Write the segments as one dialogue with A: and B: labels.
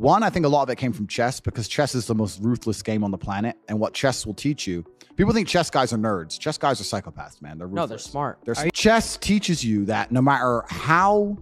A: One, I think a lot of it came from chess because chess is the most ruthless game on the planet. And what chess will teach you, people think chess guys are nerds. Chess guys are psychopaths, man. They're ruthless.
B: No, they're smart.
A: They're,
B: you-
A: chess teaches you that no matter how,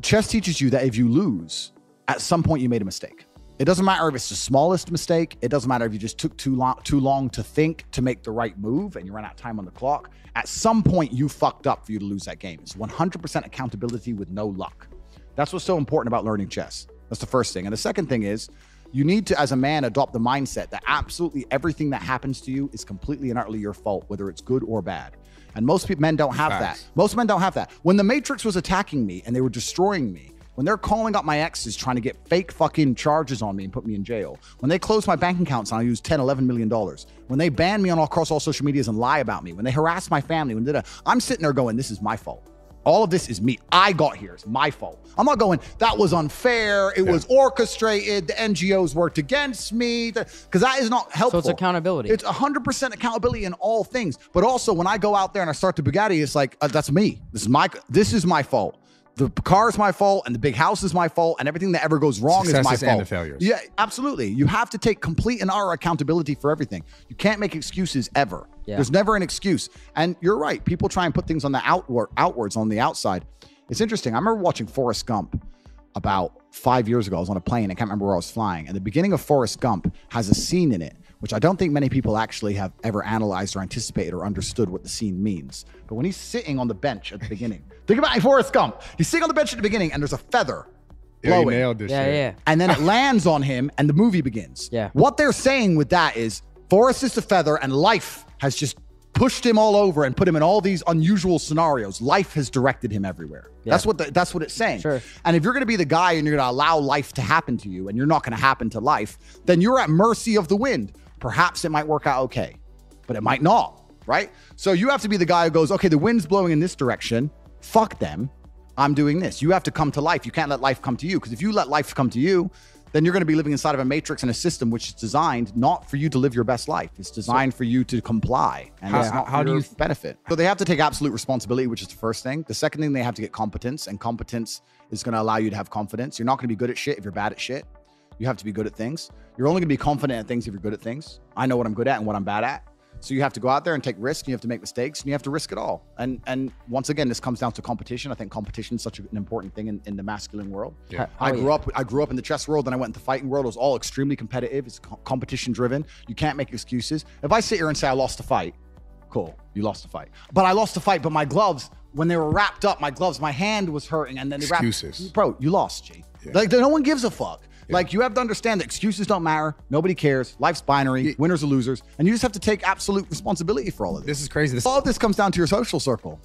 A: chess teaches you that if you lose, at some point you made a mistake. It doesn't matter if it's the smallest mistake. It doesn't matter if you just took too long, too long to think to make the right move and you ran out of time on the clock. At some point, you fucked up for you to lose that game. It's 100% accountability with no luck. That's what's so important about learning chess. That's the first thing. And the second thing is, you need to, as a man, adopt the mindset that absolutely everything that happens to you is completely and utterly your fault, whether it's good or bad. And most men don't have
C: Facts.
A: that. Most men don't have that. When the Matrix was attacking me and they were destroying me, when they're calling up my exes trying to get fake fucking charges on me and put me in jail, when they close my bank accounts and I use 10, 11 million dollars, when they ban me on all across all social medias and lie about me, when they harass my family, when they, I'm sitting there going, this is my fault. All of this is me. I got here. It's my fault. I'm not going, that was unfair. It was orchestrated. The NGOs worked against me. Because that is not helpful.
B: So it's accountability.
A: It's 100% accountability in all things. But also, when I go out there and I start the Bugatti, it's like, uh, that's me. This is my, this is my fault. The car is my fault, and the big house is my fault, and everything that ever goes wrong is my
C: Successes
A: fault.
C: and the failures.
A: Yeah, absolutely. You have to take complete and utter accountability for everything. You can't make excuses ever.
B: Yeah.
A: There's never an excuse. And you're right. People try and put things on the outward outwards on the outside. It's interesting. I remember watching Forrest Gump about five years ago. I was on a plane. I can't remember where I was flying. And the beginning of Forrest Gump has a scene in it, which I don't think many people actually have ever analyzed or anticipated or understood what the scene means. But when he's sitting on the bench at the beginning, think about it, Forrest Gump. He's sitting on the bench at the beginning, and there's a feather
C: Yeah, you
A: blowing
C: nailed this
B: yeah, yeah.
A: and then it lands on him and the movie begins.
B: Yeah.
A: What they're saying with that is Forrest is the feather and life has just pushed him all over and put him in all these unusual scenarios. Life has directed him everywhere. That's what the, that's what it's saying.
B: Sure.
A: And if you're going to be the guy and you're going to allow life to happen to you and you're not going to happen to life, then you're at mercy of the wind. Perhaps it might work out okay, but it might not, right? So you have to be the guy who goes, "Okay, the wind's blowing in this direction. Fuck them. I'm doing this. You have to come to life. You can't let life come to you because if you let life come to you, then you're going to be living inside of a matrix and a system which is designed not for you to live your best life. It's designed for you to comply, and
C: How- how do you-
A: benefit. So they have to take absolute responsibility, which is the first thing. The second thing, they have to get competence, and competence is going to allow you to have confidence. You're not going to be good at shit if you're bad at shit. You have to be good at things. You're only going to be confident at things if you're good at things. I know what I'm good at and what I'm bad at. So you have to go out there and take risks. And you have to make mistakes, and you have to risk it all. And and once again, this comes down to competition. I think competition is such an important thing in, in the masculine world.
C: Yeah.
A: I
B: Oh,
A: grew
B: yeah.
A: up. I grew up in the chess world, then I went into the fighting world. It was all extremely competitive. It's co- competition driven. You can't make excuses. If I sit here and say I lost a fight, cool, you lost a fight. But I lost a fight. But my gloves, when they were wrapped up, my gloves, my hand was hurting, and then they
C: Excuses.
A: wrapped. Bro, you lost, G.
C: Yeah.
A: Like no one gives a fuck. Like you have to understand that excuses don't matter. Nobody cares. Life's binary. Winners or losers, and you just have to take absolute responsibility for all of this.
C: This is crazy. This,
A: all of this comes down to your social circle,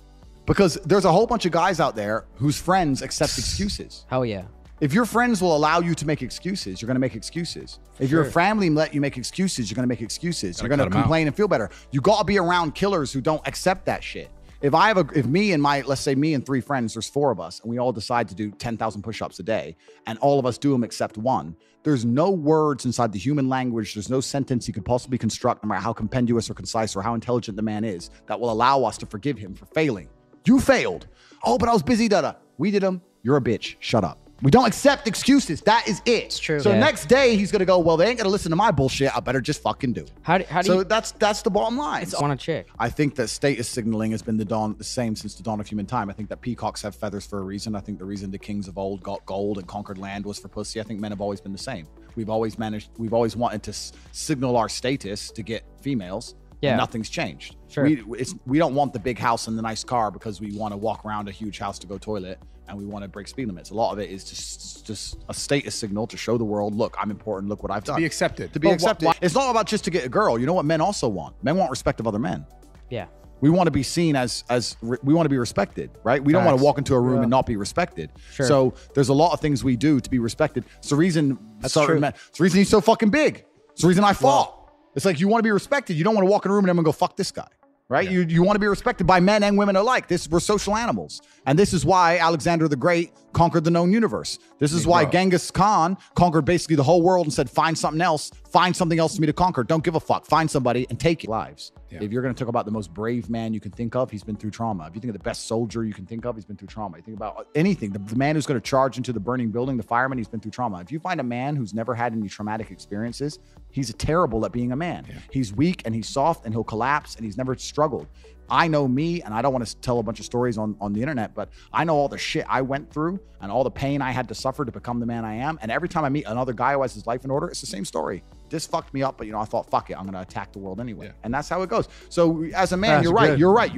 A: because there's a whole bunch of guys out there whose friends accept excuses.
B: Hell yeah.
A: If your friends will allow you to make excuses, you're going to make excuses. If your family let you make excuses, you're going to make excuses.
C: Gotta
A: you're going
C: to
A: to
C: 'em out.
A: complain and feel better. You got to be around killers who don't accept that shit. If I have a, if me and my, let's say me and three friends, there's four of us, and we all decide to do 10,000 push-ups a day, and all of us do them except one, there's no words inside the human language, there's no sentence you could possibly construct, no matter how compendious or concise or how intelligent the man is, that will allow us to forgive him for failing. You failed. Oh, but I was busy, da We did them. You're a bitch. Shut up. We don't accept excuses. That is it. It's
B: true.
A: So
B: Yeah.
A: next day he's gonna go. Well, they ain't gonna listen to my bullshit. I better just fucking do. it."
B: How do, how do
A: so
B: you
A: that's that's the bottom line.
B: want a chick?
A: I think that status signaling has been the dawn the same since the dawn of human time. I think that peacocks have feathers for a reason. I think the reason the kings of old got gold and conquered land was for pussy. I think men have always been the same. We've always managed. We've always wanted to s- signal our status to get females.
B: Yeah.
A: Nothing's changed.
B: Sure.
A: We it's, we don't want the big house and the nice car because we want to walk around a huge house to go toilet and we want to break speed limits. A lot of it is just just a status signal to show the world, look, I'm important. Look what I've done.
C: To be accepted.
A: To be
B: But wh-
A: accepted. it's not about just to get a girl. You know what men also want? Men want respect of other men.
B: Yeah.
A: We want to be seen as as re- we want to be respected, right? We don't want to walk into a room
B: Yeah.
A: and not be respected.
B: Sure.
A: So there's a lot of things we do to be respected. It's the reason
B: That's
A: certain
B: true.
A: men. It's the reason he's so fucking big. It's the reason I fought. it's like you want to be respected. You don't want to walk in a room and everyone go fuck this guy, right? You you want to be respected by men and women alike. This we're social animals, and this is why Alexander the Great conquered the known universe. This is why
C: bro.
A: Genghis Khan conquered basically the whole world and said find something else, find something else for me to conquer. Don't give a fuck. Find somebody and take it. lives.
B: Yeah.
A: If you're going to talk about the most brave man you can think of, he's been through trauma. If you think of the best soldier you can think of, he's been through trauma. You think about anything, the, the man who's going to charge into the burning building, the fireman, he's been through trauma. If you find a man who's never had any traumatic experiences, he's terrible at being a man.
B: Yeah.
A: He's weak and he's soft and he'll collapse and he's never struggled. I know me, and I don't want to tell a bunch of stories on, on the internet, but I know all the shit I went through and all the pain I had to suffer to become the man I am. And every time I meet another guy who has his life in order, it's the same story. This fucked me up, but you know, I thought, fuck it, I'm gonna attack the world anyway.
B: Yeah.
A: And that's how it goes. So as a man,
C: That's
A: you're right.
C: good.
A: You're right.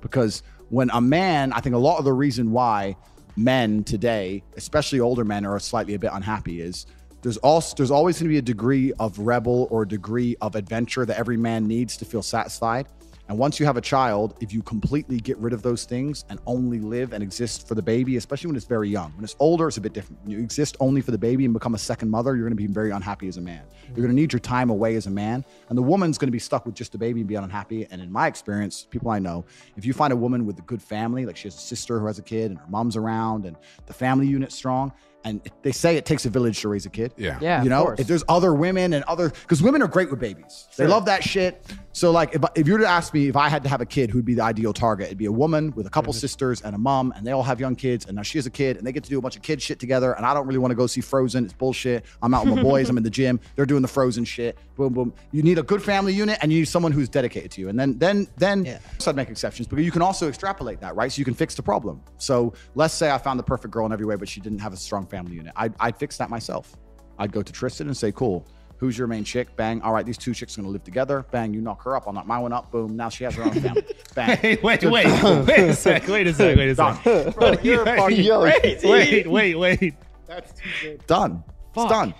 A: Because when a man, I think a lot of the reason why men today, especially older men, are slightly a bit unhappy is there's also there's always going to be a degree of rebel or a degree of adventure that every man needs to feel satisfied. And once you have a child, if you completely get rid of those things and only live and exist for the baby, especially when it's very young, when it's older, it's a bit different. When you exist only for the baby and become a second mother, you're going to be very unhappy as a man. You're going to need your time away as a man. And the woman's going to be stuck with just the baby and be unhappy. And in my experience, people I know, if you find a woman with a good family, like she has a sister who has a kid and her mom's around and the family unit's strong, and they say it takes a village to raise a kid.
B: Yeah.
C: Yeah,
A: you know,
C: course.
A: if there's other women and other, because women are great with babies. They love that shit. So, like, if, if you were to ask me if I had to have a kid, who'd be the ideal target? It'd be a woman with a couple mm-hmm. sisters and a mom, and they all have young kids. And now she has a kid, and they get to do a bunch of kid shit together. And I don't really want to go see Frozen. It's bullshit. I'm out with my boys. I'm in the gym. They're doing the Frozen shit. Boom, boom. You need a good family unit, and you need someone who's dedicated to you. And then, then, then,
C: Yeah.
A: so I'd make exceptions, but you can also extrapolate that, right? So you can fix the problem. So let's say I found the perfect girl in every way, but she didn't have a strong family unit. I'd, I'd fix that myself. I'd go to Tristan and say, cool. Who's your main chick? Bang. All right, these two chicks are gonna live together. Bang. You knock her up. I'll knock my one up. Boom. Now she has her own family. Bang.
B: Hey, wait, wait, wait a sec, wait a sec, wait a sec.
C: Bro, you're fucking
B: Wait,
C: crazy.
B: wait, wait, wait. That's too good.
A: Done. It's done.